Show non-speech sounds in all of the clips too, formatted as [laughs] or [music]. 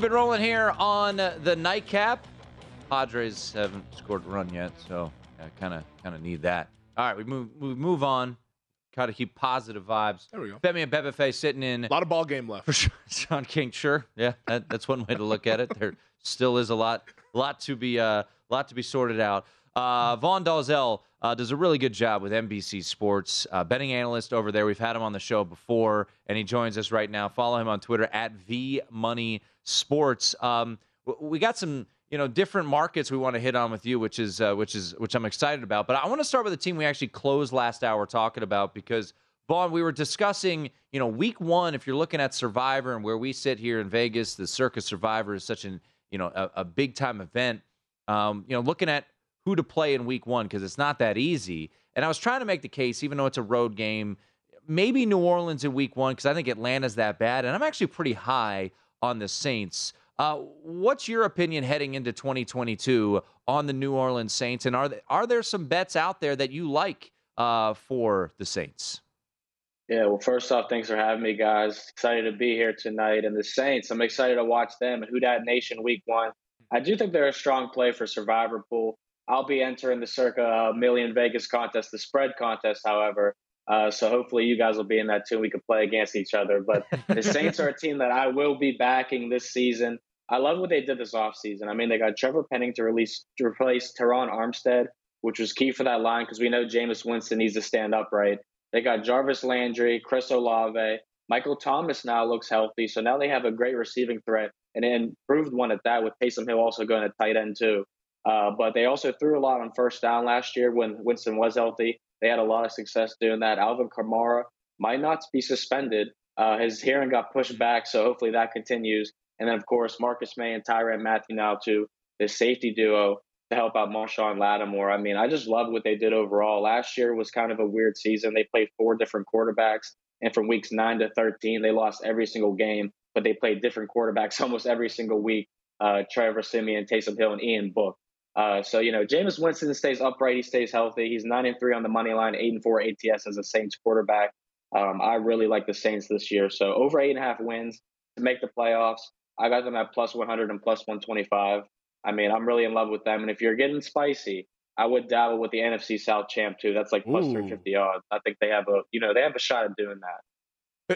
Keep it rolling here on the nightcap. Padres haven't scored a run yet, so kind of kind of need that. All right, we move we move on. Try to keep positive vibes. There we go. Betmy and Bebefe sitting in. A lot of ball game left. For sure. [laughs] Sean King, sure. Yeah, that, that's one way to look at it. There still is a lot lot to be uh, lot to be sorted out. Uh, Vaughn Dalzell uh, does a really good job with NBC Sports, uh, betting analyst over there. We've had him on the show before, and he joins us right now. Follow him on Twitter at vmoneysports. Um, we got some you know different markets we want to hit on with you, which is uh, which is which I'm excited about. But I want to start with the team we actually closed last hour talking about because Vaughn, we were discussing you know week one. If you're looking at Survivor and where we sit here in Vegas, the Circa Survivor is such an you know a, a big time event. Um, you know, looking at who to play in week one because it's not that easy. And I was trying to make the case, even though it's a road game, maybe New Orleans in week one because I think Atlanta's that bad. And I'm actually pretty high on the Saints. Uh, what's your opinion heading into 2022 on the New Orleans Saints? And are there, are there some bets out there that you like uh, for the Saints? Yeah, well, first off, thanks for having me, guys. Excited to be here tonight. And the Saints, I'm excited to watch them and Who Dat Nation week one. I do think they're a strong play for Survivor Pool. I'll be entering the circa million Vegas contest, the spread contest, however. Uh, so hopefully you guys will be in that too. We can play against each other. But the [laughs] Saints are a team that I will be backing this season. I love what they did this offseason. I mean, they got Trevor Penning to release to replace Terron Armstead, which was key for that line because we know Jameis Winston needs to stand upright. They got Jarvis Landry, Chris Olave, Michael Thomas now looks healthy, so now they have a great receiving threat and an improved one at that with Taysom Hill also going to tight end too. Uh, but they also threw a lot on first down last year when Winston was healthy. They had a lot of success doing that. Alvin Kamara might not be suspended. Uh, his hearing got pushed back, so hopefully that continues. And then, of course, Marcus Maye and Tyrann Mathieu now to the safety duo to help out Marshon Lattimore. I mean, I just love what they did overall. Last year was kind of a weird season. They played four different quarterbacks, and from weeks nine to 13, they lost every single game, but they played different quarterbacks [laughs] almost every single week. Uh, Trevor Siemian, Taysom Hill, and Ian Book. Uh, so you know, Jameis Winston stays upright. He stays healthy. He's nine and three on the money line, eight and four ATS as a Saints quarterback. Um, I really like the Saints this year. So over eight and a half wins to make the playoffs. I got them at plus 100 and plus 125. I mean, I'm really in love with them. And if you're getting spicy, I would dabble with the NFC South champ too. That's like plus 350 odds. I think they have a, you know, they have a shot at doing that.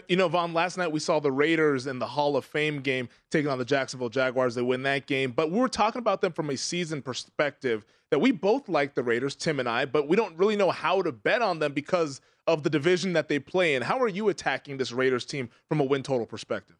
You know, Vaughn, last night we saw the Raiders in the Hall of Fame game taking on the Jacksonville Jaguars. They win that game. But we were talking about them from a season perspective that we both like the Raiders, Tim and I, but we don't really know how to bet on them because of the division that they play in. How are you attacking this Raiders team from a win total perspective?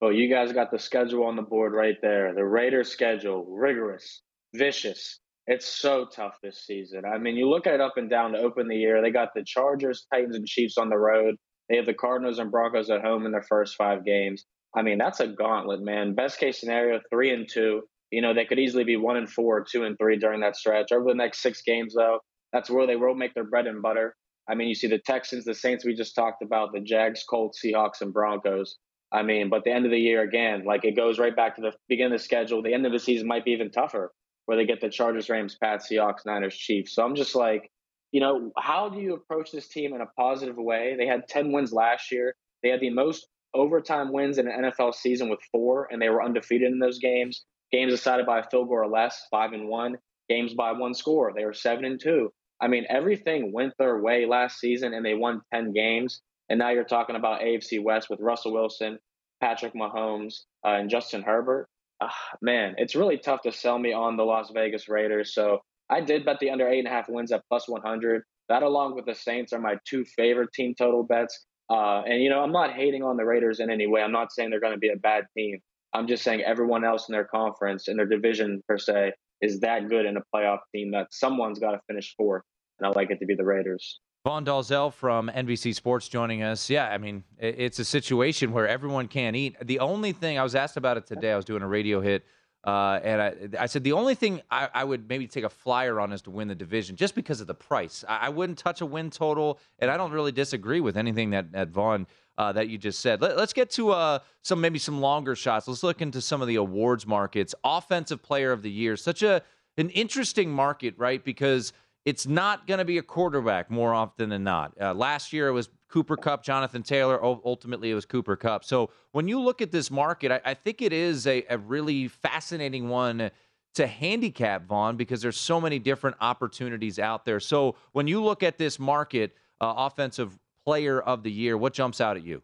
Well, you guys got the schedule on the board right there. The Raiders schedule, rigorous, vicious. It's so tough this season. I mean, you look at it up and down to open the year. They got the Chargers, Titans, and Chiefs on the road. They have the Cardinals and Broncos at home in their first five games. I mean, that's a gauntlet, man. Best case scenario, three and two. You know, they could easily be one and four, two and three during that stretch. Over the next six games, though, that's where they will make their bread and butter. I mean, you see the Texans, the Saints we just talked about, the Jags, Colts, Seahawks, and Broncos. I mean, but the end of the year again, like it goes right back to the beginning of the schedule. The end of the season might be even tougher, where they get the Chargers, Rams, Pats, Seahawks, Niners, Chiefs. So I'm just like, you know, how do you approach this team in a positive way? They had 10 wins last year. They had the most overtime wins in an NFL season with four, and they were undefeated in those games. Games decided by a field goal or less, five and one. Games by one score, they were seven and two. I mean, everything went their way last season, and they won 10 games. And now you're talking about AFC West with Russell Wilson, Patrick Mahomes, uh, and Justin Herbert. Uh, man, it's really tough to sell me on the Las Vegas Raiders. So I did bet the under eight and a half wins at plus 100. That, along with the Saints, are my two favorite team total bets. Uh, and, you know, I'm not hating on the Raiders in any way. I'm not saying they're going to be a bad team. I'm just saying everyone else in their conference, in their division per se, is that good in a playoff team that someone's got to finish fourth. And I like it to be the Raiders. Vaughn Dalzell from NBC Sports joining us. Yeah, I mean, it's a situation where everyone can't eat. The only thing I was asked about it today, I was doing a radio hit uh, and I, I, said the only thing I, I, would maybe take a flyer on is to win the division, just because of the price. I, I wouldn't touch a win total, and I don't really disagree with anything that that Vaughn uh, that you just said. Let, us get to uh, some maybe some longer shots. Let's look into some of the awards markets. Offensive Player of the Year, such a an interesting market, right? Because it's not going to be a quarterback more often than not. Uh, last year it was Cooper Kupp, Jonathan Taylor. Ultimately, it was Cooper Kupp. So when you look at this market, I, I think it is a, a, really fascinating one to handicap, Vaughn, because there's so many different opportunities out there. So when you look at this market, uh, offensive player of the year, what jumps out at you?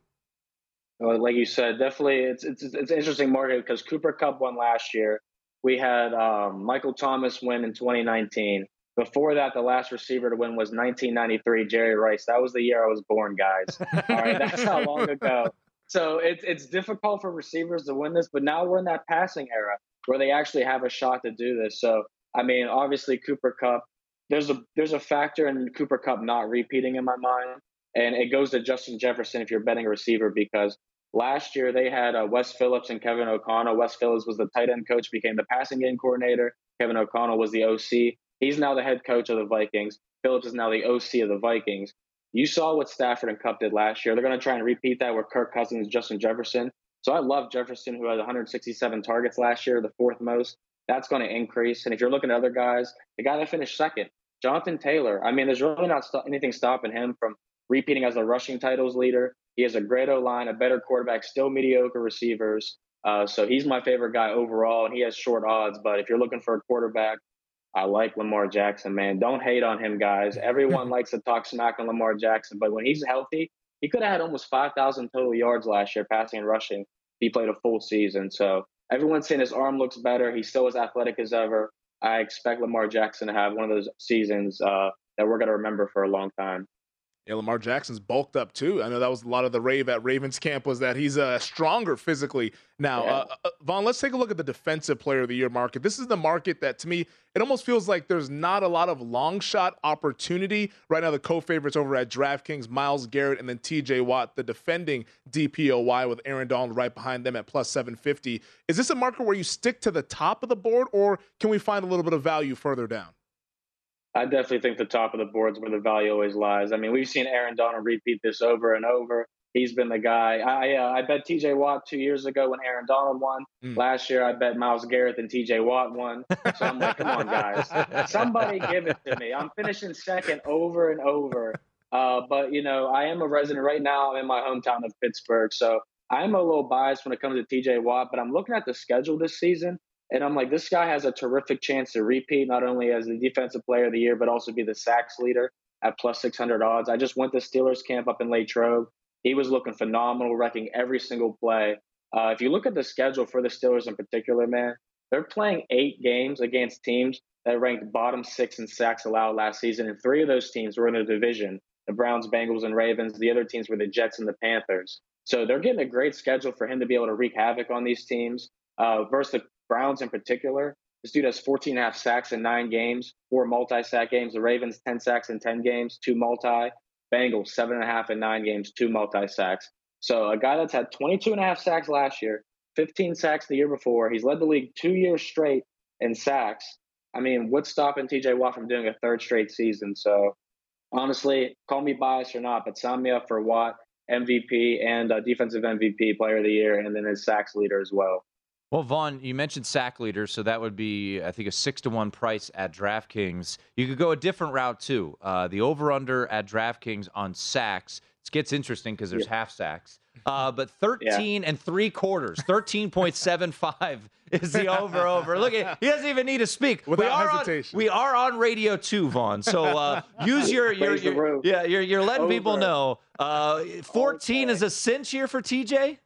Well, like you said, definitely it's it's it's an interesting market because Cooper Kupp won last year. We had um, Michael Thomas win in 2019. Before that, the last receiver to win was 1993, Jerry Rice. That was the year I was born, guys. [laughs] All right, that's how long ago. So it's it's difficult for receivers to win this, but now we're in that passing era where they actually have a shot to do this. So I mean, obviously Cooper Kupp. There's a there's a factor in Cooper Kupp not repeating in my mind, and it goes to Justin Jefferson if you're betting a receiver because last year they had uh, Wes Phillips and Kevin O'Connell. Wes Phillips was the tight end coach, became the passing game coordinator. Kevin O'Connell was the OC. He's now the head coach of the Vikings. Phillips is now the OC of the Vikings. You saw what Stafford and Kupp did last year. They're going to try and repeat that with Kirk Cousins, Justin Jefferson. So I love Jefferson, who had 167 targets last year, the fourth most. That's going to increase. And if you're looking at other guys, the guy that finished second, Jonathan Taylor. I mean, there's really not st- anything stopping him from repeating as the rushing titles leader. He has a great O line, a better quarterback, still mediocre receivers. Uh, so he's my favorite guy overall, and he has short odds. But if you're looking for a quarterback I like Lamar Jackson, man. Don't hate on him, guys. Everyone [laughs] likes to talk smack on Lamar Jackson, but when he's healthy, he could have had almost 5,000 total yards last year, passing and rushing. He played a full season. So everyone's saying his arm looks better. He's still as athletic as ever. I expect Lamar Jackson to have one of those seasons uh, that we're going to remember for a long time. Yeah, Lamar Jackson's bulked up too. I know that was a lot of the rave at Ravens camp was that he's uh, stronger physically now. Yeah. Uh, uh, Vaughn, let's take a look at the defensive player of the year market. This is the market that to me it almost feels like there's not a lot of long shot opportunity right now. The co-favorites over at DraftKings, Myles Garrett and then T.J. Watt, the defending DPOY with Aaron Donald right behind them at plus 750. Is this a market where you stick to the top of the board, or can we find a little bit of value further down? I definitely think the top of the board is where the value always lies. I mean, we've seen Aaron Donald repeat this over and over. He's been the guy. I uh, I bet T.J. Watt two years ago when Aaron Donald won. Mm. Last year I bet Myles Garrett and T.J. Watt won. So I'm like, come on, guys, [laughs] somebody give it to me. I'm finishing second over and over. Uh, but you know, I am a resident right now. I'm in my hometown of Pittsburgh, so I'm a little biased when it comes to T.J. Watt. But I'm looking at the schedule this season, and I'm like, this guy has a terrific chance to repeat not only as the defensive player of the year, but also be the sacks leader at plus 600 odds. I just went to Steelers camp up in Latrobe. He was looking phenomenal, wrecking every single play. Uh, if you look at the schedule for the Steelers in particular, man, they're playing eight games against teams that ranked bottom six in sacks allowed last season, and three of those teams were in a division: the Browns, Bengals, and Ravens. The other teams were the Jets and the Panthers. So they're getting a great schedule for him to be able to wreak havoc on these teams. Uh, versus the Browns in particular, this dude has 14 and a half sacks in nine games, four multi-sack games. The Ravens 10 sacks in 10 games, two multi. Bengals seven and a half in nine games, two multi-sacks. So a guy that's had 22 and a half sacks last year, 15 sacks the year before. He's led the league two years straight in sacks. I mean, what's stopping TJ Watt from doing a third straight season? So honestly, call me biased or not, but sign me up for Watt MVP and uh, defensive MVP player of the year, and then his sacks leader as well. Well, Vaughn, you mentioned sack leader, so that would be, I think, a six to one price at DraftKings. You could go a different route too. Uh, the over under at DraftKings on sacks. It gets interesting because there's yeah. half sacks. Uh, but [laughs] 13 yeah. and three quarters, 13.75 [laughs] is the over over. Look at he doesn't even need to speak. Without we are hesitation. On, we are on radio too, Vaughn. So uh, [laughs] use your your, your yeah you're, you're letting over. people know. Uh, 14 okay. is a cinch here for TJ.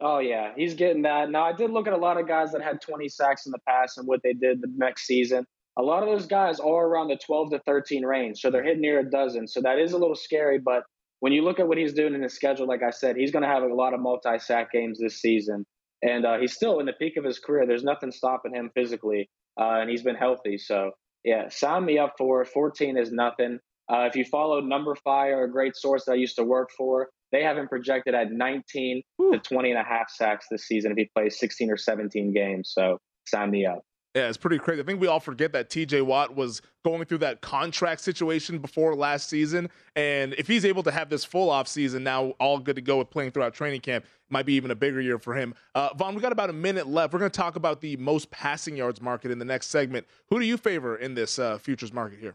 Oh yeah, he's getting that. Now I did look at a lot of guys that had 20 sacks in the past and what they did the next season. A lot of those guys are around the 12 to 13 range, so they're hitting near a dozen. So that is a little scary. But when you look at what he's doing in his schedule, like I said, he's going to have a lot of multi-sack games this season, and uh, he's still in the peak of his career. There's nothing stopping him physically, uh, and he's been healthy. So yeah, sign me up for it. 14 is nothing. Uh, if you follow Numberfire, a great source that I used to work for, they have him projected at 19 to 20 and a half sacks this season if he plays 16 or 17 games. So sign me up. Yeah, it's pretty crazy. I think we all forget that TJ Watt was going through that contract situation before last season. And if he's able to have this full off season now, all good to go with playing throughout training camp, might be even a bigger year for him. Uh, Vaughn, we got about a minute left. We're going to talk about the most passing yards market in the next segment. Who do you favor in this uh, futures market here?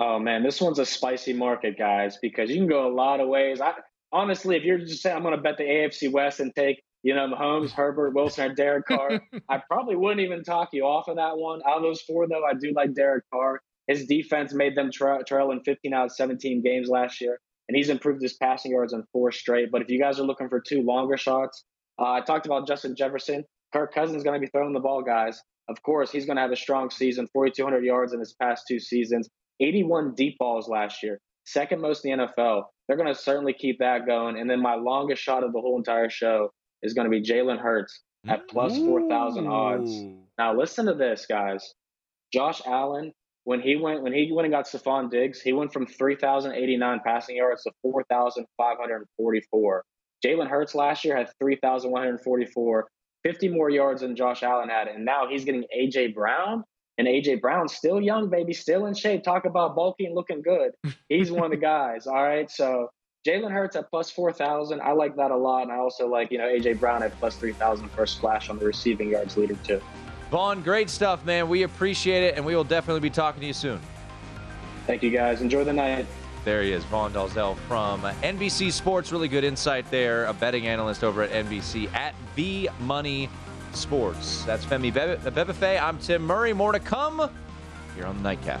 Oh man, this one's a spicy market, guys, because you can go a lot of ways. I honestly, if you're just saying I'm going to bet the AFC West and take you know Mahomes, Herbert, Wilson, or Derek Carr, [laughs] I probably wouldn't even talk you off of that one. Out of those four, though, I do like Derek Carr. His defense made them tra- trail in 15 out of 17 games last year, and he's improved his passing yards in four straight. But if you guys are looking for two longer shots, uh, I talked about Justin Jefferson. Kirk Cousins is going to be throwing the ball, guys. Of course, he's going to have a strong season, 4,200 yards in his past two seasons. 81 deep balls last year, second most in the NFL. They're going to certainly keep that going. And then my longest shot of the whole entire show is going to be Jalen Hurts at plus 4,000 odds. Now, listen to this, guys. Josh Allen, when he went when he went and got Stefon Diggs, he went from 3,089 passing yards to 4,544. Jalen Hurts last year had 3,144, 50 more yards than Josh Allen had, and now he's getting AJ Brown and AJ Brown, still young, baby, still in shape. Talk about bulky and looking good. He's one of the [laughs] guys. All right. So Jalen Hurts at plus 4,000. I like that a lot. And I also like, you know, AJ Brown at plus 3,000 for a splash on the receiving yards leader, too. Vaughn, great stuff, man. We appreciate it. And we will definitely be talking to you soon. Thank you, guys. Enjoy the night. There he is, Vaughn Dalzell from uh, NBC Sports. Really good insight there. A betting analyst over at NBC at V Money sports. That's Femi Abebefe. I'm Tim Murray. More to come here on the Nightcap.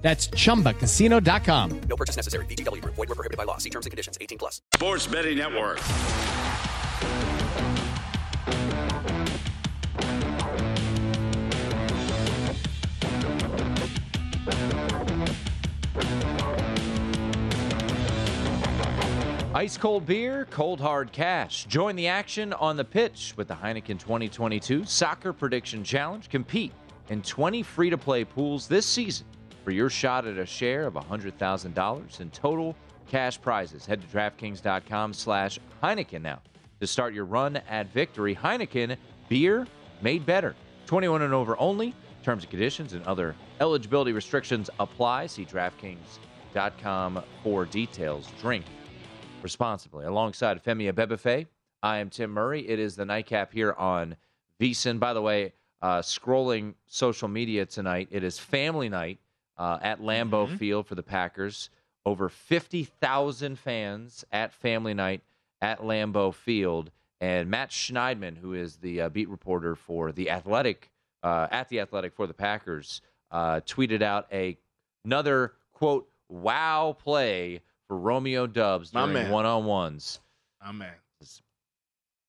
That's chumbacasino.com. No purchase necessary. VGW, void, were prohibited by law. See terms and conditions 18 plus. Sports Betting Network. Ice cold beer, cold hard cash. Join the action on the pitch with the Heineken 2022 Soccer Prediction Challenge. Compete in 20 free to play pools this season for your shot at a share of $100,000 in total cash prizes. Head to DraftKings.com slash Heineken now to start your run at victory. Heineken, beer made better. 21 and over only. Terms and conditions and other eligibility restrictions apply. See DraftKings.com for details. Drink responsibly. Alongside Femi Abebefe, I am Tim Murray. It is the nightcap here on VSIN. By the way, uh, scrolling social media tonight, it is family night uh, at Lambeau Mm-hmm. Field for the Packers. Over 50,000 fans at family night at Lambeau Field. And Matt Schneidman, who is the uh, beat reporter for the Athletic, uh, at the Athletic for the Packers, uh, tweeted out a another quote wow play for Romeo Doubs during one on ones. Oh man.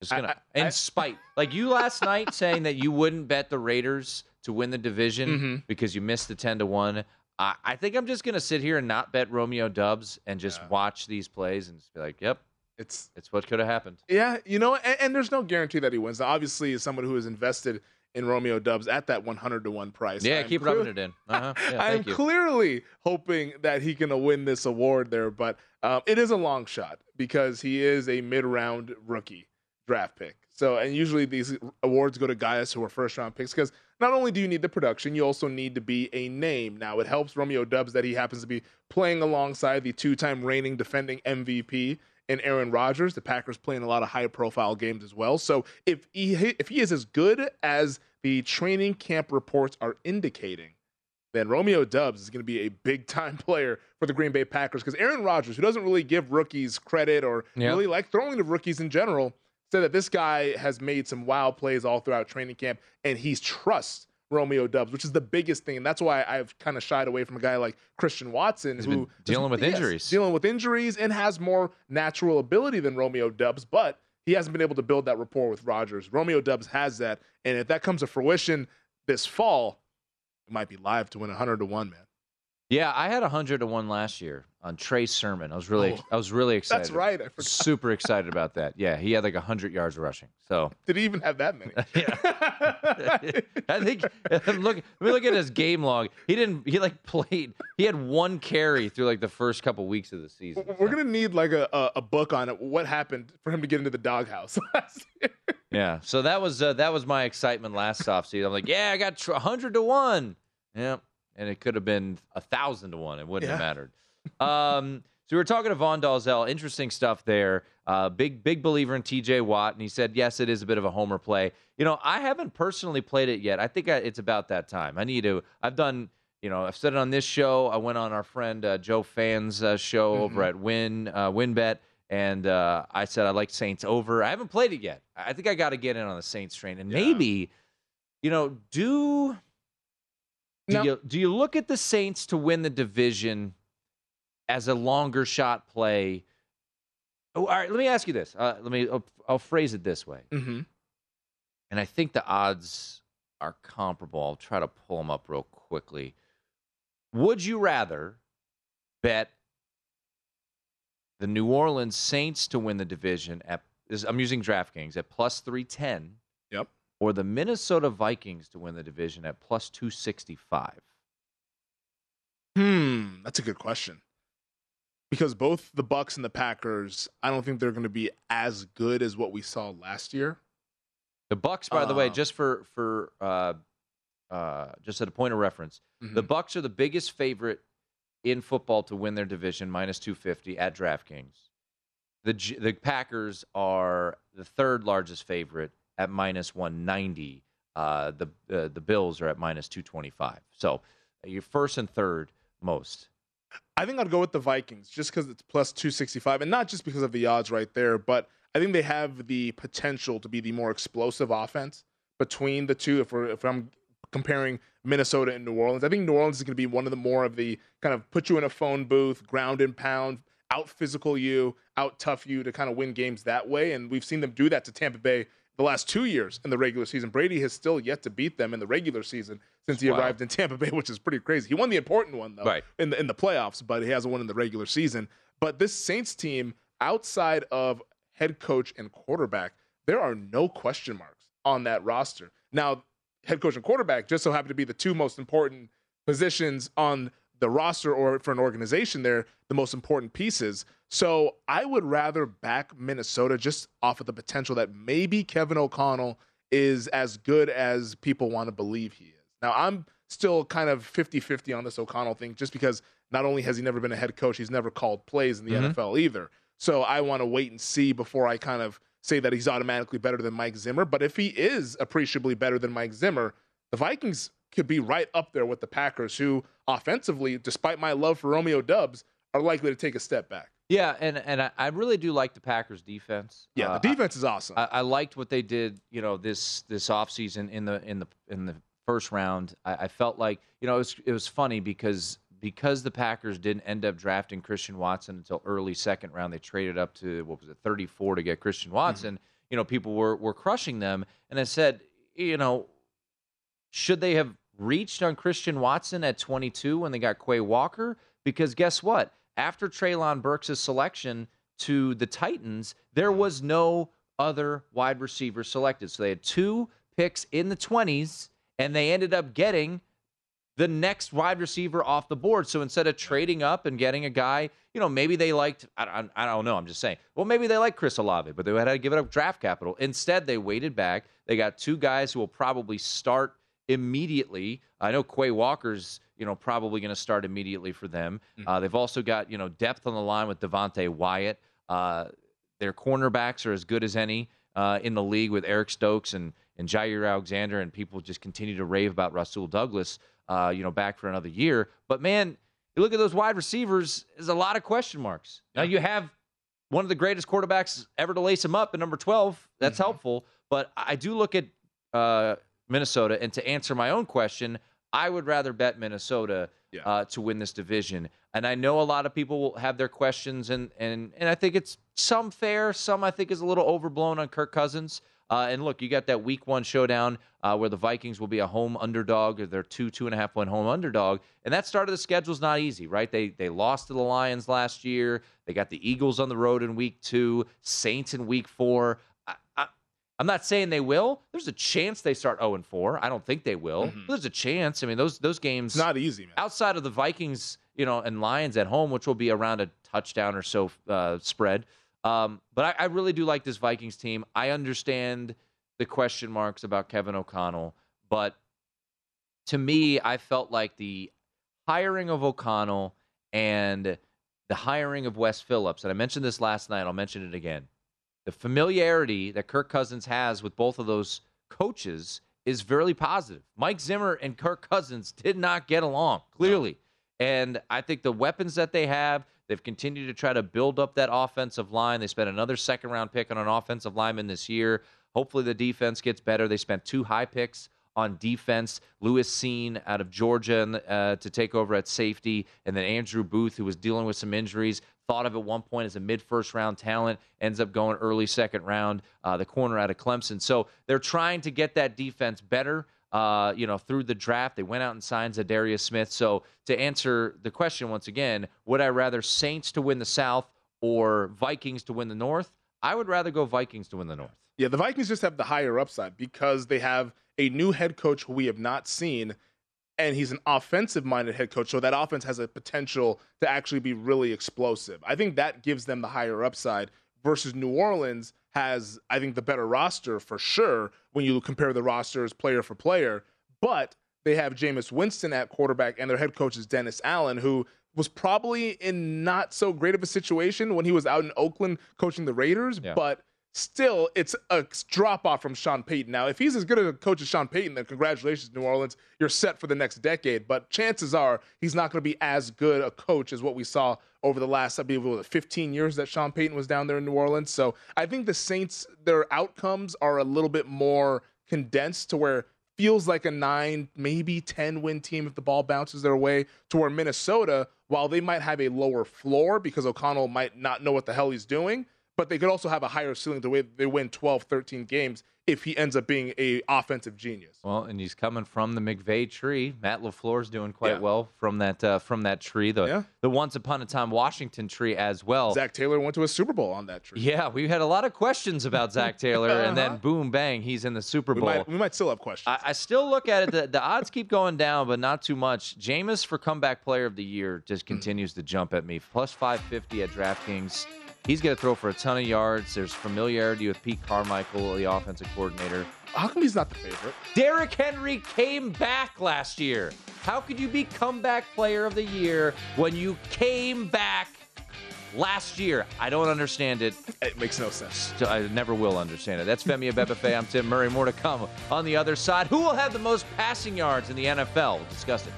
Just gonna, I- I- in I- spite, like you last night saying that you wouldn't bet the Raiders to win the division Mhm. because you missed the ten to one. I, I think I'm just gonna sit here and not bet Romeo Doubs and just Yeah. watch these plays and just be like, "Yep, It's it's what could have happened." yeah, you know, and, and there's no guarantee that he wins. Now, obviously, as someone who is invested in Romeo Doubs at that 100 to one price, Yeah, I'm keep clear- rubbing it in. Uh-huh. [laughs] Yeah, I'm you. clearly hoping that he can win this award there, but um, it is a long shot because he is a mid-round rookie draft pick. So, and usually these awards go to guys who are first-round picks because not only do you need the production, you also need to be a name. Now, it helps Romeo Doubs that he happens to be playing alongside the two time reigning defending MVP in Aaron Rodgers. The Packers playing a lot of high profile games as well. So if he if he is as good as the training camp reports are indicating, then Romeo Doubs is going to be a big time [laughs] player for the Green Bay Packers because Aaron Rodgers, who doesn't really give rookies credit or Yep. really like throwing to rookies in general, said that this guy has made some wild plays all throughout training camp and he's trusts Romeo Doubs, which is the biggest thing. And that's why I've kind of shied away from a guy like Christian Watson, He's who been dealing with yes, injuries. dealing with injuries, and has more natural ability than Romeo Doubs, but he hasn't been able to build that rapport with Rodgers. Romeo Doubs has that, and if that comes to fruition this fall, it might be live to win 100 to 1, man. Yeah, I had 100 to 1 last year on Trey Sermon. I was really Oh. I was really excited. That's right. I forgot. Super excited about that. Yeah, he had like 100 yards rushing. So, Did he even have that many? [laughs] [laughs] I think [laughs] look let me look at his game log. He didn't he like played he had one carry through like the first couple weeks of the season. We're gonna need like a, a, a book on it. What happened for him to get into the doghouse last year? Yeah. So that was uh, that was my excitement last offseason. I'm like, yeah, I got tr- 100 to 1. Yeah. And it could have been a 1,000 to 1. It wouldn't have mattered. Um, [laughs] so we were talking to Vaughn Dalzell. Interesting stuff there. Uh, big, big believer in TJ Watt. And he said, yes, it is a bit of a homer play. You know, I haven't personally played it yet. I think I, it's about that time. I need to. I've done, you know, I've said it on this show. I went on our friend uh, Joe Fan's uh, show over at Win, uh, WynnBET. And uh, I said I like Saints over. I haven't played it yet. I think I got to get in on the Saints train, and maybe, you know, do do No. you do you look at the Saints to win the division as a longer shot play? Oh, all right, let me ask you this. Uh, let me. I'll, I'll phrase it this way, Mm-hmm. and I think the odds are comparable. I'll try to pull them up real quickly. Would you rather bet the New Orleans Saints to win the division at I'm using DraftKings at plus 310 Yep. Or the Minnesota Vikings to win the division at plus 265? Hmm, that's a good question. Because both the Bucs and the Packers, I don't think they're going to be as good as what we saw last year. The Bucs, by the way, Um, just for for uh, uh, just at a point of reference, Mm-hmm. the Bucs are the biggest favorite in football to win their division, minus two fifty at DraftKings. The the Packers are the third largest favorite at minus one ninety. Uh, the uh, the Bills are at minus two twenty five. So your first and third most. I think I'd go with the Vikings just because it's plus 265, and not just because of the odds right there, but I think they have the potential to be the more explosive offense between the two. If we're if I'm comparing Minnesota and New Orleans, I think New Orleans is going to be one of the more of the kind of put you in a phone booth, ground and pound, out physical you, out tough you to kind of win games that way, and we've seen them do that to Tampa Bay the last two years in the regular season. Brady has still yet to beat them in the regular season since he Wow. arrived in Tampa Bay, which is pretty crazy. He won the important one though, Right. in the in the playoffs, but he hasn't won in the regular season. But this Saints team, outside of head coach and quarterback, there are no question marks on that roster. Now, head coach and quarterback just so happen to be the two most important positions on the roster or for an organization they're the most important pieces. So I would rather back Minnesota just off of the potential that maybe Kevin O'Connell is as good as people want to believe he is. Now I'm still kind of 50-50 on this O'Connell thing just because not only has he never been a head coach, he's never called plays in the Mhm. NFL either. So I want to wait and see before I kind of say that he's automatically better than Mike Zimmer. But if he is appreciably better than Mike Zimmer, the Vikings could be right up there with the Packers, who offensively, despite my love for Romeo Doubs, are likely to take a step back. Yeah, and and I, I really do like the Packers defense. Yeah, Uh, the defense is awesome. I, I liked what they did, you know, this this offseason in the in the in the first round. I, I felt like, you know, it was it was funny because because the Packers didn't end up drafting Christian Watson until early second round. They traded up to what was it, 34 to get Christian Watson. You know, people were were crushing them, and I said, you know, should they have reached on Christian Watson at 22 when they got Quay Walker? Because guess what? After Treylon Burks' selection to the Titans, there was no other wide receiver selected. So they had two picks in the 20s, and they ended up getting the next wide receiver off the board. So instead of trading up and getting a guy, you know, maybe they liked, I, I, I don't know, I'm just saying, well, maybe they like Chris Olave, but they had to give it up draft capital. Instead, they waited back. They got two guys who will probably start immediately. I know Quay Walker's, you know, probably going to start immediately for them. Uh, they've also got, you know, depth on the line with Devonte Wyatt. Uh, their cornerbacks are as good as any uh, in the league with Eric Stokes and, and Jaire Alexander, and people just continue to rave about Rasul Douglas, uh, you know, back for another year. But man, you look at those wide receivers, there's a lot of question marks. Now you have one of the greatest quarterbacks ever to lace him up at number 12. That's helpful. But I do look at uh, Minnesota, and to answer my own question, I would rather bet Minnesota uh, to win this division. And I know a lot of people will have their questions, and and and I think it's some fair, some I think is a little overblown on Kirk Cousins. Uh, and look, you got that Week One showdown uh, where the Vikings will be a home underdog, or they're two two and a half point home underdog, and that start of the schedule is not easy, right? They they lost to the Lions last year. They got the Eagles on the road in Week Two, Saints in Week Four. I, I, I'm not saying they will. There's a chance they start 0 and 4. I don't think they will. Mhm. There's a chance. I mean, those those games It's not easy, man. outside of the Vikings, you know, and Lions at home, which will be around a touchdown or so uh, spread. Um, but I, I really do like this Vikings team. I understand the question marks about Kevin O'Connell, but to me, I felt like the hiring of O'Connell and the hiring of Wes Phillips, and I mentioned this last night, I'll mention it again. The familiarity that Kirk Cousins has with both of those coaches is very positive. Mike Zimmer and Kirk Cousins did not get along, clearly. And I think the weapons that they have, they've continued to try to build up that offensive line. They spent another second round pick on an offensive lineman this year. Hopefully the defense gets better. They spent two high picks on defense. Lewis Cine out of Georgia uh, to take over at safety, and then Andrew Booth, who was dealing with some injuries, thought of at one point as a mid first round talent, ends up going early second round. Uh, the corner out of Clemson. So they're trying to get that defense better. Uh, you know, through the draft, they went out and signed Za'Darius Smith. So to answer the question once again, would I rather Saints to win the South or Vikings to win the North? I would rather go Vikings to win the North. Yeah, the Vikings just have the higher upside because they have a new head coach who we have not seen, and he's an offensive minded head coach. So that offense has a potential to actually be really explosive. I think that gives them the higher upside versus New Orleans has, I think, the better roster for sure when you compare the rosters player for player. But they have Jameis Winston at quarterback, and their head coach is Dennis Allen, who was probably in not so great of a situation when he was out in Oakland coaching the Raiders, Yeah. but still it's a drop off from Sean Payton. Now, if he's as good a coach as Sean Payton, then congratulations, New Orleans. You're set for the next decade. But chances are he's not going to be as good a coach as what we saw over the last, I believe, was 15 years that Sean Payton was down there in New Orleans. So I think the Saints, their outcomes are a little bit more condensed to where feels like a nine, maybe 10 win team if the ball bounces their way, to where Minnesota, while they might have a lower floor because O'Connell might not know what the hell he's doing, but they could also have a higher ceiling the way they win 12, 13 games if he ends up being a offensive genius. Well, and he's coming from the McVay tree. Matt LaFleur's doing quite Yeah. well from that uh, from that tree. The Yeah. the once upon a time Washington tree as well. Zac Taylor went to a Super Bowl on that tree. Yeah, we had a lot of questions about Zac Taylor, and then Uh-huh. [laughs] boom, bang, he's in the Super We Bowl. might, we might still have questions. I, I still look at it. The, the odds keep going down, but not too much. Jameis for comeback player of the year just Hmm. continues to jump at me. Plus 550 at DraftKings. He's going to throw for a ton of yards. There's familiarity with Pete Carmichael, the offensive coordinator. How come he's not the favorite? Derrick Henry came back last year. How could you be comeback player of the year when you came back last year? I don't understand it. It makes no sense. I never will understand it. That's Femi Abebefe. I'm Tim Murray. More to come on the other side. Who will have the most passing yards in the NFL? We'll discuss it.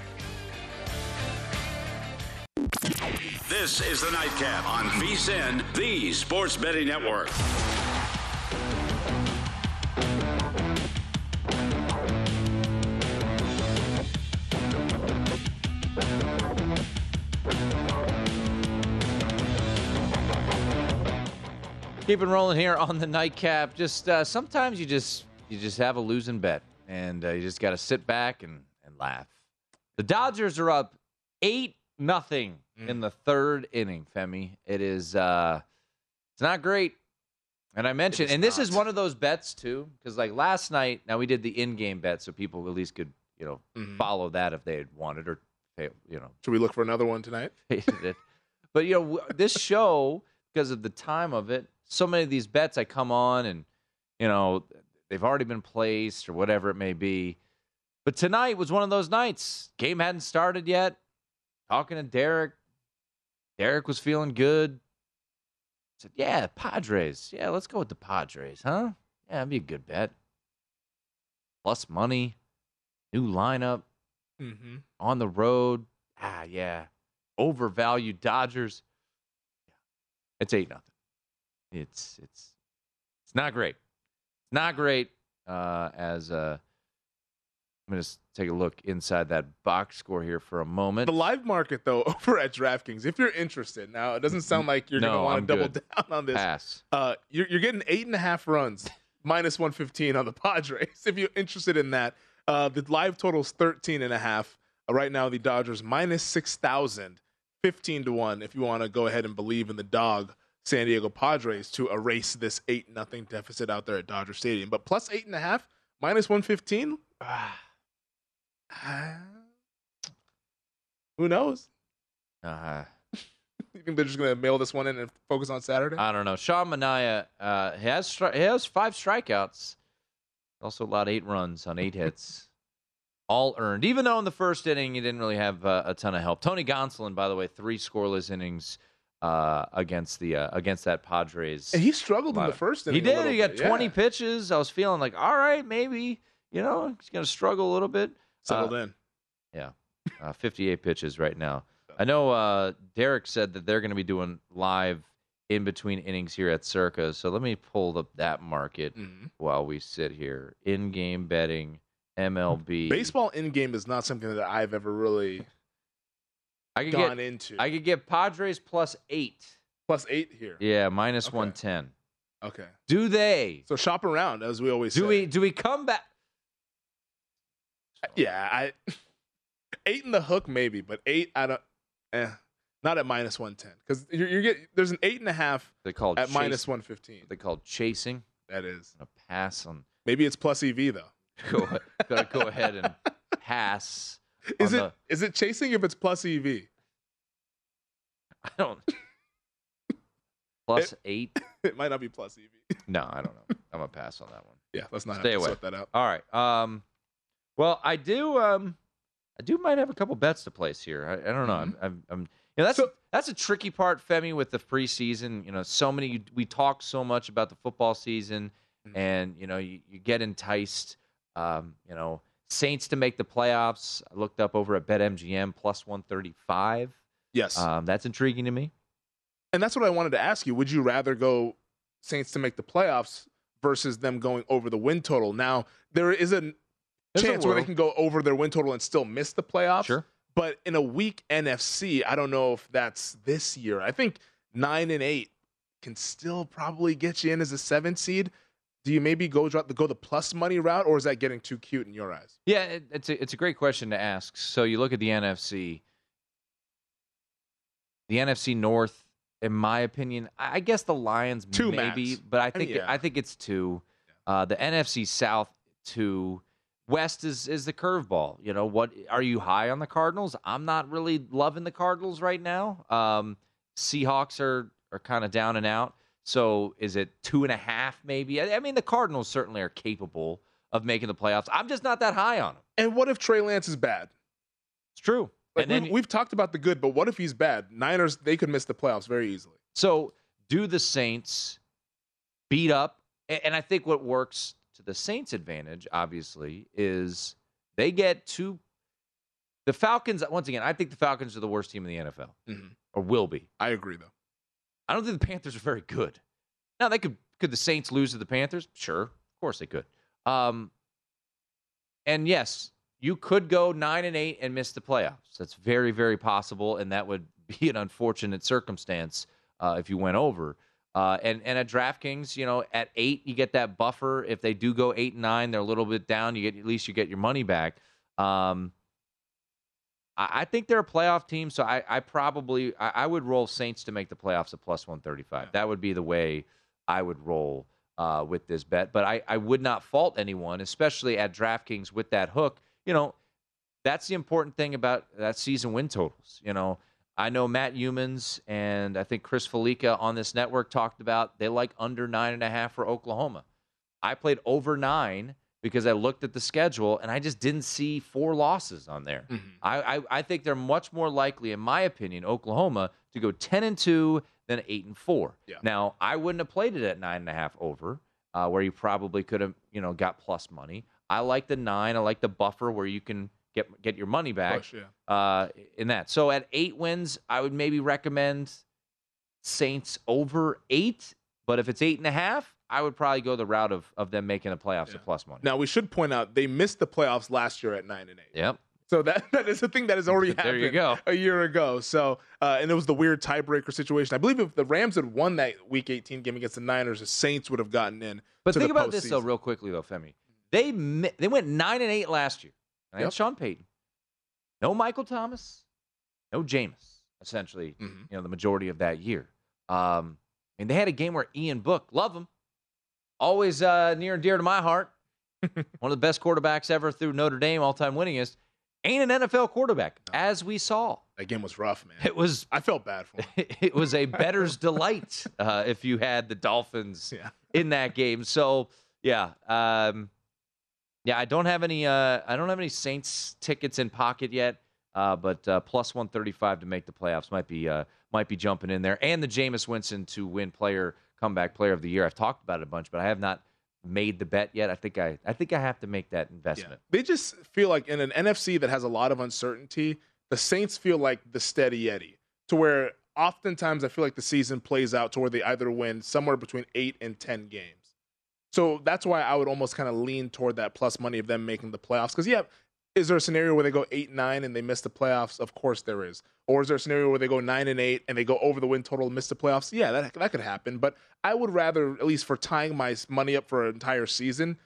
This is the Nightcap on VSIN, the Sports Betting Network. Keep rolling here on the nightcap. Just uh, sometimes you just you just have a losing bet, and uh, you just got to sit back and, and laugh. The Dodgers are up eight nothing in the third inning. Femi, it is uh, it's not great. And I mentioned, and this is one of those bets too, because like last night, now we did the in-game bet, so people at least could you know Mhm. follow that if they had wanted or you know Should we look for another one tonight? [laughs] But you know, this show because of the time of it, so many of these bets I come on and you know they've already been placed or whatever it may be. But tonight was one of those nights. Game hadn't started yet. Talking to Derek. Derek was feeling good. said, Yeah, Padres. Yeah, let's go with the Padres, huh? Yeah, that'd be a good bet. Plus money, new lineup, Mm-hmm. on the road. Ah, yeah. Overvalued Dodgers. Yeah. It's eight nothing. It's it's it's not great. It's not great. Uh, as uh, I'm gonna just take a look inside that box score here for a moment. The live market, though, [laughs] over at DraftKings, if you're interested, now it doesn't sound like you're going to want to double good. down on this. Pass. Uh, you're, you're getting eight and a half runs, [laughs] minus 115 on the Padres. [laughs] If you're interested in that, uh, the live total's 13 and a half. Uh, right now, the Dodgers minus 6,000, 15 to 1. If you want to go ahead and believe in the dog, San Diego Padres to erase this 8 nothing deficit out there at Dodger Stadium. But plus eight and a half, minus 115. [sighs] Ah, [sighs] who knows? Uh, [laughs] You think they're just going to mail this one in and focus on Saturday? I don't know. Sean Manaea uh, has stri- he has five strikeouts. Also allowed eight runs on eight hits, [laughs] all earned. Even though in the first inning he didn't really have uh, a ton of help. Tony Gonsolin, by the way, three scoreless innings uh, against the uh, against that Padres. and he struggled in the first He inning. a did. He got bit, 20 yeah. pitches. I was feeling like, all right, maybe you know he's going to struggle a little bit. Settled Uh, in. Yeah, uh, 58 pitches right now. I know uh, Derek said that they're going to be doing live in between innings here at Circa. So let me pull up that market Mhm. while we sit here. In-game betting, MLB. Baseball in game is not something that I've ever really [laughs] I could gone get into. I could get Padres plus eight. Plus eight here. Yeah, minus Okay. 110. Okay. Do they? So shop around, as we always Do say. we? Do we come back? Yeah, I [laughs] eight in the hook maybe, but eight I don't. Eh, not at minus one ten because you're, you're get there's an eight and a half They call it at minus one fifteen. They call chasing. That is A pass on. [laughs] maybe it's plus EV though. Go, gotta go ahead and [laughs] pass. Is it is it chasing if it's plus EV? I don't. Plus eight? It might not be plus EV. No, I don't know. I'm gonna pass on that one. Yeah, let's not Stay have to away. sort that out. All right. Um, well, I do. Um, I do might have a couple bets to place here. I, I don't know. I'm, I'm, I'm. You know, that's that's a tricky part, Femi, with the preseason. You know, so many. We talk so much about the football season, and you know, you, you get enticed. Um, you know, Saints to make the playoffs. I looked up over at BetMGM plus one thirty five. Yes, Um, that's intriguing to me. and that's what I wanted to ask you. Would you rather go Saints to make the playoffs versus them going over the win total? Now there is a There's chance where they can go over their win total and still miss the playoffs. Sure. But in a weak NFC, I don't know if that's this year. I think nine and eight can still probably get you in as a seven seed. Do you maybe go drop go the plus money route, or is that getting too cute in your eyes? Yeah, it, it's a it's a great question to ask. So you look at the NFC. The NFC North, in my opinion, I I guess the Lions Two maybe, max. but I I mean, think yeah. I think it's two. Uh, the NFC South two. West is is the curveball. You know what? Are you high on the Cardinals? I'm not really loving the Cardinals right now. Um, Seahawks are are kind of down and out. So is it two and a half maybe? I, I mean, the Cardinals certainly are capable of making the playoffs. I'm just not that high on them. And what if Trey Lance is bad? It's true. Like and then we've, we've talked about the good, but what if he's bad? Niners they could miss the playoffs very easily. So, do the Saints beat up? And I think what works to the Saints' advantage, obviously, is they get two. The Falcons, once again, I think the Falcons are the worst team in the NFL, Mhm. or will be. I agree though. I don't think the Panthers are very good. Now, they could could the Saints lose to the Panthers? Sure, of course they could. Um, and yes, you could go nine and eight and miss the playoffs. That's very, very possible, and that would be an unfortunate circumstance uh, if you went over. Uh, and and at DraftKings, you know, at eight you get that buffer. If they do go eight and nine, they're a little bit down. You get at least you get your money back. Um, I, I think they're a playoff team, so I, I probably I, I would roll Saints to make the playoffs at plus one thirty five. That would be the way I would roll uh, with this bet. But I, I would not fault anyone, especially at DraftKings with that hook. You know, that's the important thing about that season win totals. You know, I know Matt Youmans and I think Chris Fallica on this network talked about they like under nine and a half for Oklahoma. I played over nine because I looked at the schedule and I just didn't see four losses on there. Mm-hmm. I, I I think they're much more likely, in my opinion, Oklahoma to go ten and two than eight and four. Yeah. Now I wouldn't have played it at nine and a half over, uh, where you probably could have you know got plus money. I like the nine. I like the buffer where you can get get your money back yeah. uh, in that. So at eight wins, I would maybe recommend Saints over eight. But if it's eight and a half, I would probably go the route of of them making the playoffs at plus money. Now we should point out they missed the playoffs last year at nine and eight. Yep. So that, [laughs] that is a thing that has already [laughs] There happened you go. a year ago. So uh, and it was the weird tiebreaker situation. I believe if the Rams had won that Week 18 game against the Niners, the Saints would have gotten in. But think about this though, real quickly though, Femi. They they went nine and eight last year. And they had Yep. Sean Payton, no Michael Thomas, no Jameis. Essentially, Mm-hmm. you know, the majority of that year. Um, and they had a game where Ian Book, love him, always uh, near and dear to my heart. [laughs] One of the best quarterbacks ever through Notre Dame, all time winningest. Ain't an NFL quarterback, as we saw. That game was rough, man. It was. I felt bad for him. [laughs] it was a [laughs] better's delight uh, if you had the Dolphins in that game. So yeah, um, yeah, I don't have any. Uh, I don't have any Saints tickets in pocket yet, uh, but uh, plus one thirty five to make the playoffs might be uh, might be jumping in there, and the Jameis Winston to win player comeback player of the year. I've talked about it a bunch, but I have not made the bet yet. I think I I think I have to make that investment. They just feel like in an NFC that has a lot of uncertainty, the Saints feel like the steady Eddie, to where oftentimes I feel like the season plays out to where they either win somewhere between eight and ten games. So that's why I would almost kind of lean toward that plus money of them making the playoffs. Because yeah, is there a scenario where they go eight nine and they miss the playoffs? Of course there is. Or is there a scenario where they go nine and eight and they go over the win total and miss the playoffs? Yeah, that that could happen. But I would rather, at least for tying my money up for an entire season,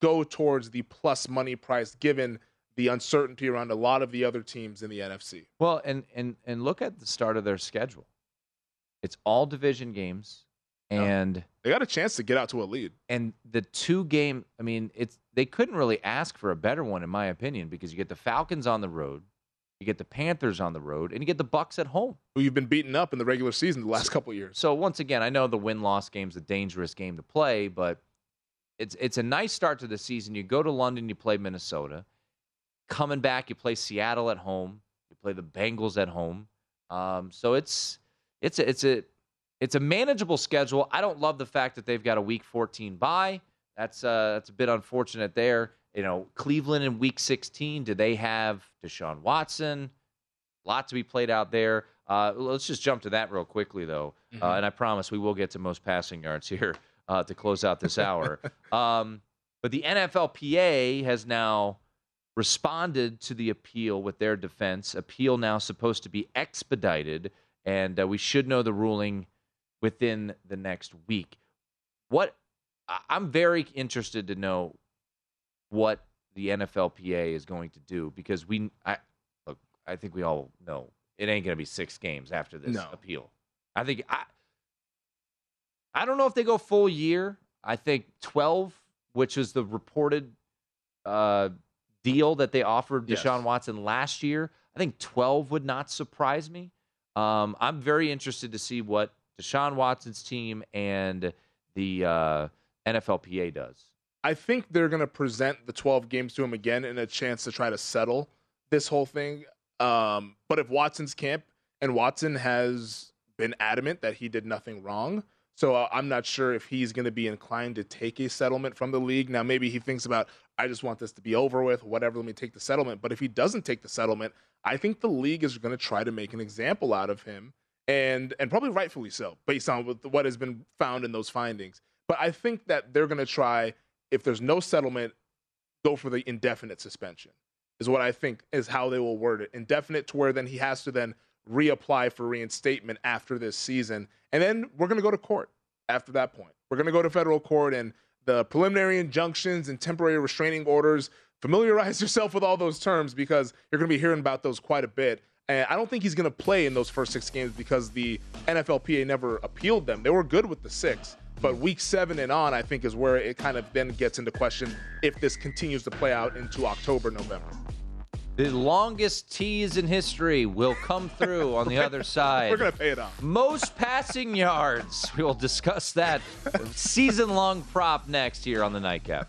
go towards the plus money price given the uncertainty around a lot of the other teams in the NFC. Well, and and and look at the start of their schedule. It's all division games, and they got a chance to get out to a lead. And the two game, I mean, it's they couldn't really ask for a better one, in my opinion, because you get the Falcons on the road, you get the Panthers on the road, and you get the Bucs at home. Who you've been beaten up in the regular season the last couple years. So once again, I know the win loss game's a dangerous game to play, but it's it's a nice start to the season. You go to London, you play Minnesota. Coming back, you play Seattle at home. You play the Bengals at home. Um, so it's it's a, it's a it's a manageable schedule. I don't love the fact that they've got a Week 14 bye. That's uh, that's a bit unfortunate there. You know, Cleveland in Week 16. Do they have Deshaun Watson? A lot to be played out there. Uh, let's just jump to that real quickly, though, uh, and I promise we will get to most passing yards here uh, to close out this hour. [laughs] um, but the NFLPA has now responded to the appeal with their defense. Appeal now supposed to be expedited, and uh, we should know the ruling within the next week. What I'm very interested to know what the NFLPA is going to do because we I look I think we all know it ain't going to be 6 games after this No. appeal. I think I I don't know if they go full year. I think 12, which is the reported uh, deal that they offered Yes. Deshaun Watson last year. I think 12 would not surprise me. Um, I'm very interested to see what Deshaun Watson's team and the uh, NFLPA does. I think they're going to present the 12 games to him again in a chance to try to settle this whole thing. Um, but if Watson's camp and Watson has been adamant that he did nothing wrong, so uh, I'm not sure if he's going to be inclined to take a settlement from the league. Now, maybe he thinks about, I just want this to be over with, whatever, let me take the settlement. But if he doesn't take the settlement, I think the league is going to try to make an example out of him, and and probably rightfully so, based on what- has been found in those findings. But I think that they're going to try, if there's no settlement, go for the indefinite suspension. Is what I think is how they will word it. Indefinite to where then he has to then reapply for reinstatement after this season, and then we're going to go to court after that point. We're going to go to federal court and the preliminary injunctions and temporary restraining orders. Familiarize [laughs] yourself with all those terms because you're going to be hearing about those quite a bit. And I don't think he's going to play in those first six games because the NFLPA never appealed them. They were good with the six. But week seven and on, I think, is where it kind of then gets into question if this continues to play out into October, November. The longest tease in history will come through on the [laughs] other side. We're going to pay it off. Most passing yards. We will discuss that [laughs] season long prop next here on the Nightcap.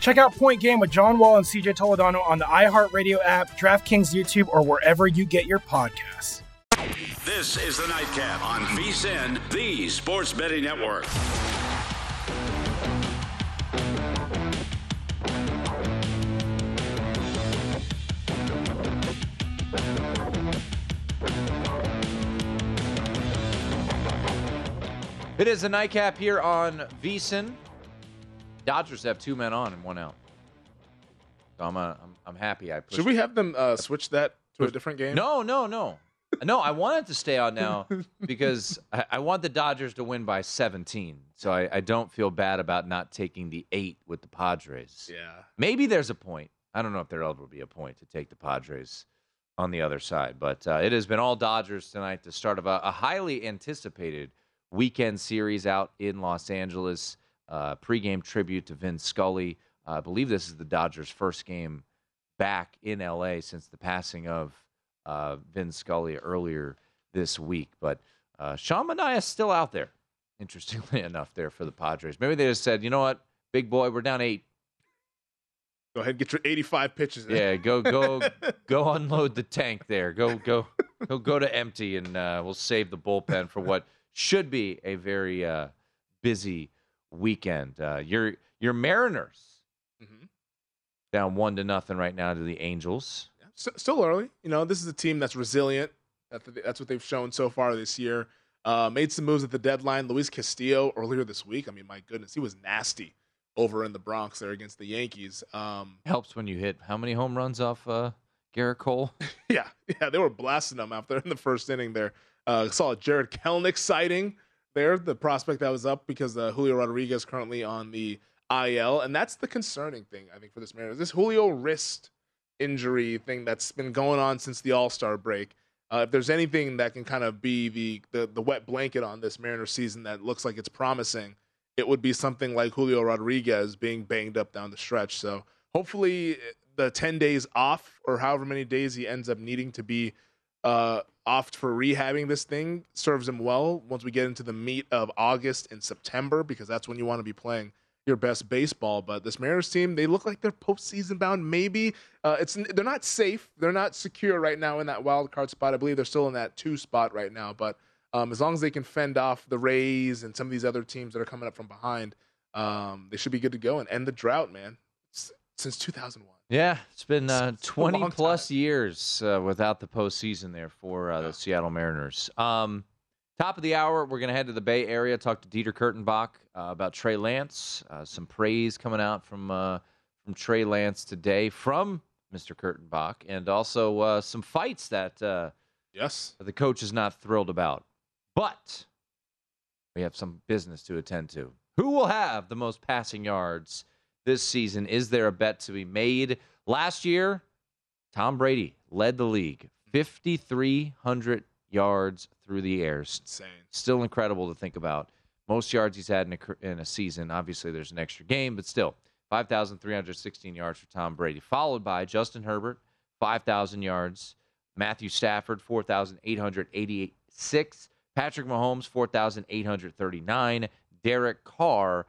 Check out Point Game with John Wall and CJ Toledano on the iHeartRadio app, DraftKings YouTube, or wherever you get your podcasts. This is the Nightcap on VSIN, the Sports Betting Network. It is a nightcap here on VSIN. Dodgers have two men on and one out. So I'm, uh, I'm, I'm happy. I pushed Should we have them uh, switch that to a different game? No, no, no. No, I want it to stay on now [laughs] because I, I want the Dodgers to win by 17. So I, I don't feel bad about not taking the eight with the Padres. Yeah. Maybe there's a point. I don't know if there'll ever be a point to take the Padres on the other side, but uh, it has been all Dodgers tonight. The start of a, a highly anticipated weekend series out in Los Angeles. Uh, pregame tribute to Vin Scully. Uh, I believe this is the Dodgers' first game back in LA since the passing of uh, Vin Scully earlier this week. But uh, Sean Manaea is still out there, interestingly [laughs] enough, there for the Padres. Maybe they just said, you know what, big boy, we're down eight. Go ahead, and get your 85 pitches. In. Yeah, go go [laughs] go unload the tank there. Go go go go to empty, and uh, we'll save the bullpen for what should be a very uh, busy weekend. Uh, your your Mariners down one to nothing right now to the Angels. S- still early. You know, this is a team that's resilient. That's what they've shown so far this year. Uh, made some moves at the deadline. Luis Castillo earlier this week. I mean, my goodness, he was nasty over in the Bronx there against the Yankees. Um, Helps when you hit how many home runs off uh, Gerrit Cole? [laughs] yeah, yeah, they were blasting them out there in the first inning. There, uh, saw Jarred Kelenic sighting there, the prospect that was up because uh, Julio Rodriguez currently on the IL, and that's the concerning thing I think for this Mariners. This Julio wrist injury thing that's been going on since the All Star break. Uh, if there's anything that can kind of be the, the the wet blanket on this Mariners season that looks like it's promising, it would be something like Julio Rodriguez being banged up down the stretch. So hopefully the 10 days off or however many days he ends up needing to be uh, for rehabbing this thing serves him well once we get into the meat of August and September because that's when you want to be playing your best baseball. But this Mariners team, they look like they're postseason bound. Maybe uh, it's they're not safe, they're not secure right now in that wild card spot. I believe they're still in that two spot right now. But um, as long as they can fend off the Rays and some of these other teams that are coming up from behind, um, they should be good to go and end the drought, man. Since 2001. Yeah, it's been uh, It's 20 long plus years uh, without the postseason there for uh, the Seattle Mariners. Um, top of the hour, we're going to head to the Bay Area, talk to Dieter Kurtenbach uh, about Trey Lance. Uh, some praise coming out from uh, from Trey Lance today from Mr. Kurtenbach, and also uh, some fights that uh, yes the coach is not thrilled about. But we have some business to attend to. Who will have the most passing yards this season? Is there a bet to be made? Last year, Tom Brady led the league, 5,300 yards through the air. Insane. Still incredible to think about. Most yards he's had in a, in a season. Obviously, there's an extra game, but still, 5,316 yards for Tom Brady, followed by Justin Herbert, 5,000 yards. Matthew Stafford, 4,886. Patrick Mahomes, 4,839. Derek Carr,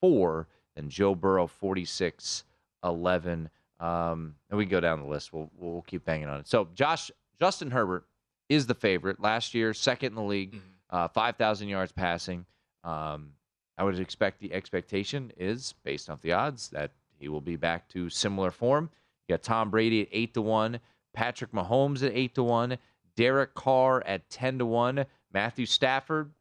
4,804. And Joe Burrow, 4,611. Um, and we can go down the list. We'll, we'll keep banging on it. So, Josh, Justin Herbert is the favorite. Last year, second in the league, uh, 5,000 yards passing. Um, I would expect the expectation is, based off the odds, that he will be back to similar form. You got Tom Brady at 8 to 1, Patrick Mahomes at 8 to 1, Derek Carr at 10 to 1, Matthew Stafford.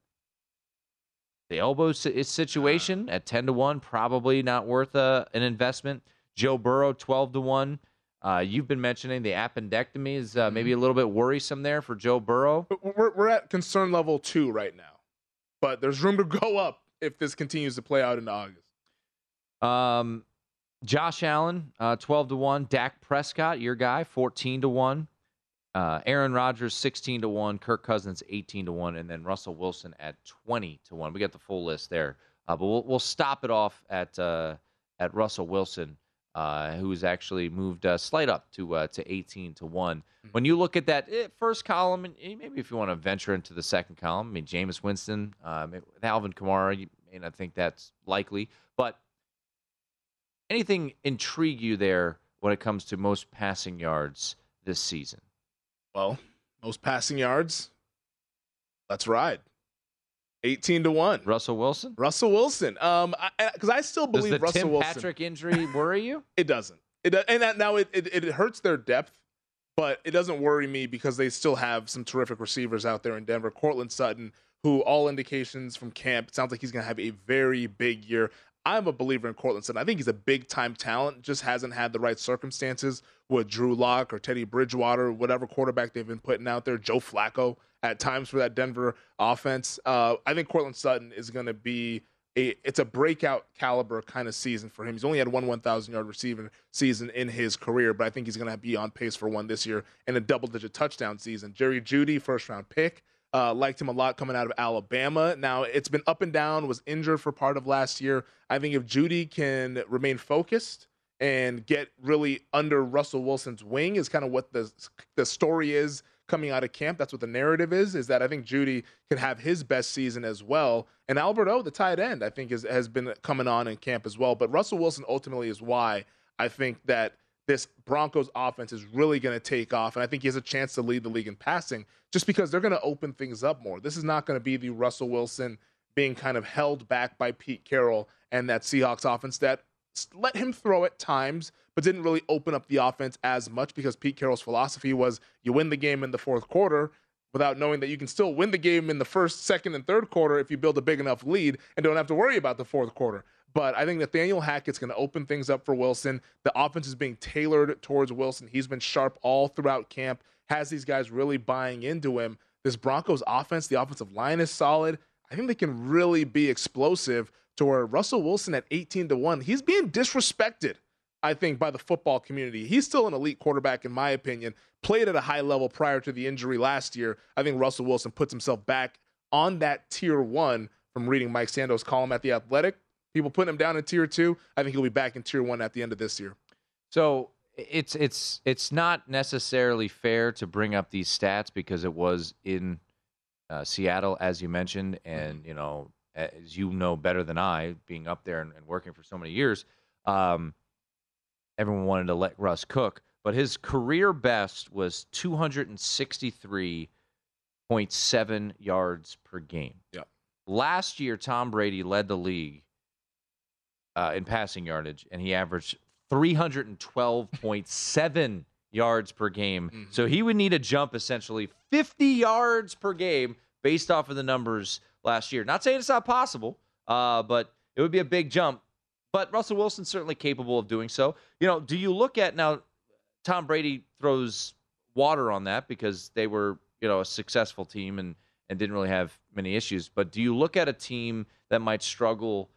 The elbow si- situation at 10 to 1, probably not worth uh, an investment. Joe Burrow, 12 to 1. Uh, you've been mentioning the appendectomy is uh, maybe a little bit worrisome there for Joe Burrow. We're, we're at concern level two right now, but there's room to go up if this continues to play out into August. Um, Josh Allen, uh, 12 to 1. Dak Prescott, your guy, 14 to 1. Uh, Aaron Rodgers, 16 to 1. Kirk Cousins, 18 to 1. And then Russell Wilson at 20 to 1. We got the full list there. Uh, but we'll, we'll stop it off at, uh, at Russell Wilson. uh, who's actually moved uh, slight up to uh, to 18 to one. Mm-hmm. When you look at that eh, first column, and eh, maybe if you want to venture into the second column, I mean, Jameis Winston, um, Alvin Kamara, you may not think that's likely, but anything intrigue you there when it comes to most passing yards this season? Well, most passing yards. Let's ride. 18 to 1. Russell Wilson? Russell Wilson. Um because I, I, still Does believe the Russell Tim Wilson. Patrick injury [laughs] worry you? It doesn't. It and that, now it, it it hurts their depth, but it doesn't worry me because they still have some terrific receivers out there in Denver. Courtland Sutton, who all indications from camp it sounds like he's going to have a very big year. I'm a believer in Courtland Sutton. I think he's a big time talent, just hasn't had the right circumstances with Drew Lock or Teddy Bridgewater, whatever quarterback they've been putting out there, Joe Flacco at times for that Denver offense. Uh, I think Courtland Sutton is going to be a it's a breakout caliber kind of season for him. He's only had one 1,000 yard receiving season in his career, but I think he's going to be on pace for one this year and a double digit touchdown season. Jerry Jeudy, first round pick. Uh, liked him a lot coming out of Alabama. Now it's been up and down. Was injured for part of last year. I think if Jeudy can remain focused and get really under Russell Wilson's wing, is kind of what the the story is coming out of camp. That's what the narrative is. Is that I think Jeudy can have his best season as well. And Albert O, the tight end, I think is, has been coming on in camp as well. But Russell Wilson ultimately is why I think that this Broncos offense is really going to take off. And I think he has a chance to lead the league in passing just because they're going to open things up more. This is not going to be the Russell Wilson being kind of held back by Pete Carroll and that Seahawks offense that let him throw at times, but didn't really open up the offense as much because Pete Carroll's philosophy was you win the game in the fourth quarter without knowing that you can still win the game in the first, second, and third quarter if you build a big enough lead and don't have to worry about the fourth quarter. But I think Nathaniel Hackett's going to open things up for Wilson. The offense is being tailored towards Wilson. He's been sharp all throughout camp, has these guys really buying into him. This Broncos offense, the offensive line is solid. I think they can really be explosive to where Russell Wilson at 18 to 1, he's being disrespected, I think, by the football community. He's still an elite quarterback, in my opinion. Played at a high level prior to the injury last year. I think Russell Wilson puts himself back on that tier one from reading Mike Sando's column at The Athletic. People putting him down in tier two. I think he'll be back in tier one at the end of this year. So it's it's it's not necessarily fair to bring up these stats because it was in uh, Seattle, as you mentioned, and you know, as you know better than I, being up there and, and working for so many years, um, everyone wanted to let Russ cook, but his career best was 263.7 yards per game. Yeah. Last year, Tom Brady led the league uh, in passing yardage, and he averaged 312.7 yards per game. Mm-hmm. So he would need a jump essentially 50 yards per game based off of the numbers last year. Not saying it's not possible, uh, but it would be a big jump. But Russell Wilson's certainly capable of doing so. You know, do you look at now? Tom Brady throws water on that because they were, you know, a successful team and and didn't really have many issues. But do you look at a team that might struggle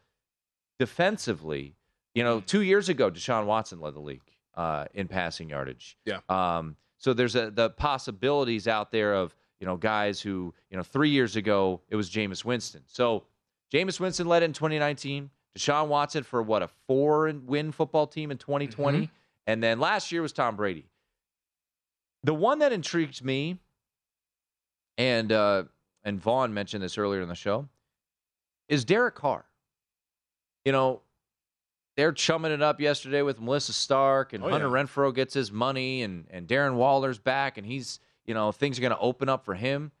defensively? You know, two years ago, Deshaun Watson led the league uh, in passing yardage. Yeah. Um, so there's a, the possibilities out there of you know guys who you know three years ago it was Jameis Winston. So Jameis Winston led in 2019. Deshaun Watson for what a four win football team in 2020, Mm-hmm. and then last year was Tom Brady. The one that intrigues me, and uh, and Vaughn mentioned this earlier in the show, is Derek Carr. You know, they're chumming it up yesterday with Melissa Stark and Oh, Hunter yeah. Renfrow gets his money and and Darren Waller's back and he's you know things are going to open up for him.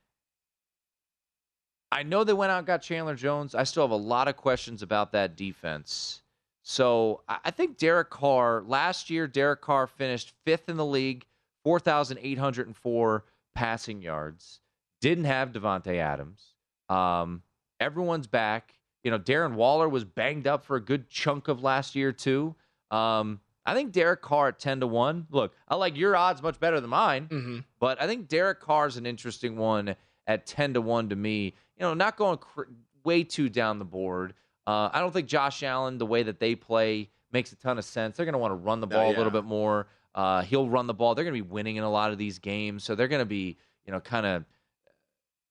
I know they went out got Chandler Jones. I still have a lot of questions about that defense. So I think Derek Carr last year, Derek Carr finished fifth in the league, four thousand eight hundred and four passing yards. Didn't have Davante Adams. Um, everyone's back. You know, Darren Waller was banged up for a good chunk of last year too. Um, I think Derek Carr at ten to one. Look, I like your odds much better than mine, Mm-hmm. but I think Derek Carr's an interesting one at ten to one to me. You know, not going cr- way too down the board. Uh, I don't think Josh Allen, the way that they play, makes a ton of sense. They're going to want to run the Oh, ball a little bit more. Uh, he'll run the ball. They're going to be winning in a lot of these games, so they're going to be, you know, kind of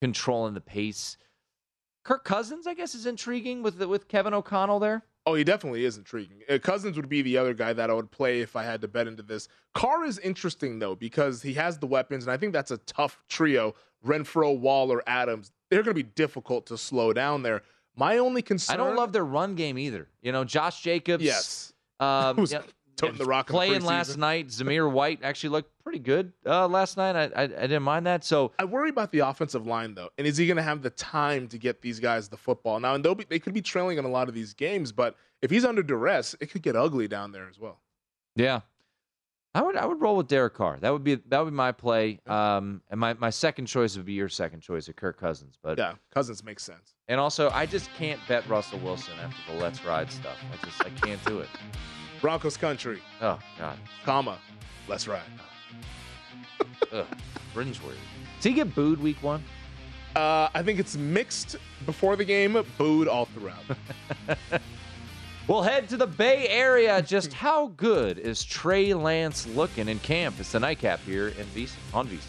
controlling the pace. Kirk Cousins, I guess, is intriguing with with Kevin O'Connell there. Oh, he definitely is intriguing. Uh, Cousins would be the other guy that I would play if I had to bet into this. Carr is interesting though because he has the weapons, and I think that's a tough trio. Renfrow, Waller, Adams. They're going to be difficult to slow down there. My only concern. I don't love their run game either. You know, Josh Jacobs. Yes. Um, [laughs] Was yeah, toting the rock the playing last night. Zamir White actually looked pretty good uh, last night. I, I I didn't mind that. So I worry about the offensive line though, and is he going to have the time to get these guys the football now? And they'll be they could be trailing in a lot of these games, but if he's under duress, it could get ugly down there as well. yeah, I would I would roll with Derek Carr. That would be that would be my play. Um, and my, my second choice would be your second choice of Kirk Cousins. But Yeah, Cousins makes sense. and also I just can't bet Russell Wilson after the Let's Ride stuff. I just I can't do it. Broncos country, Oh God, comma, let's ride. [laughs] Ugh, cringeworthy. Does he get booed week one? Uh, I think it's mixed before the game, booed all throughout. [laughs] We'll head to the Bay Area. Just how good is Trey Lance looking in camp? It's the nightcap here in Visa on Visa.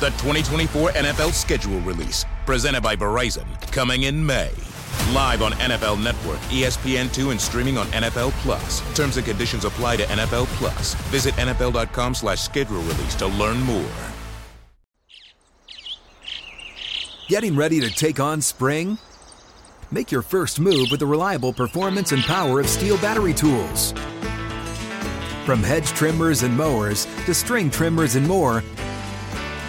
The 2024 NFL schedule release, presented by Verizon, coming in May. Live on NFL Network, E ESPN2, and streaming on NFL Plus. Terms and conditions apply to NFL Plus. Visit NFL.com slash schedule release to learn more. Getting ready to take on spring? Make your first move with the reliable performance and power of STIHL battery tools. From hedge trimmers and mowers to string trimmers and more,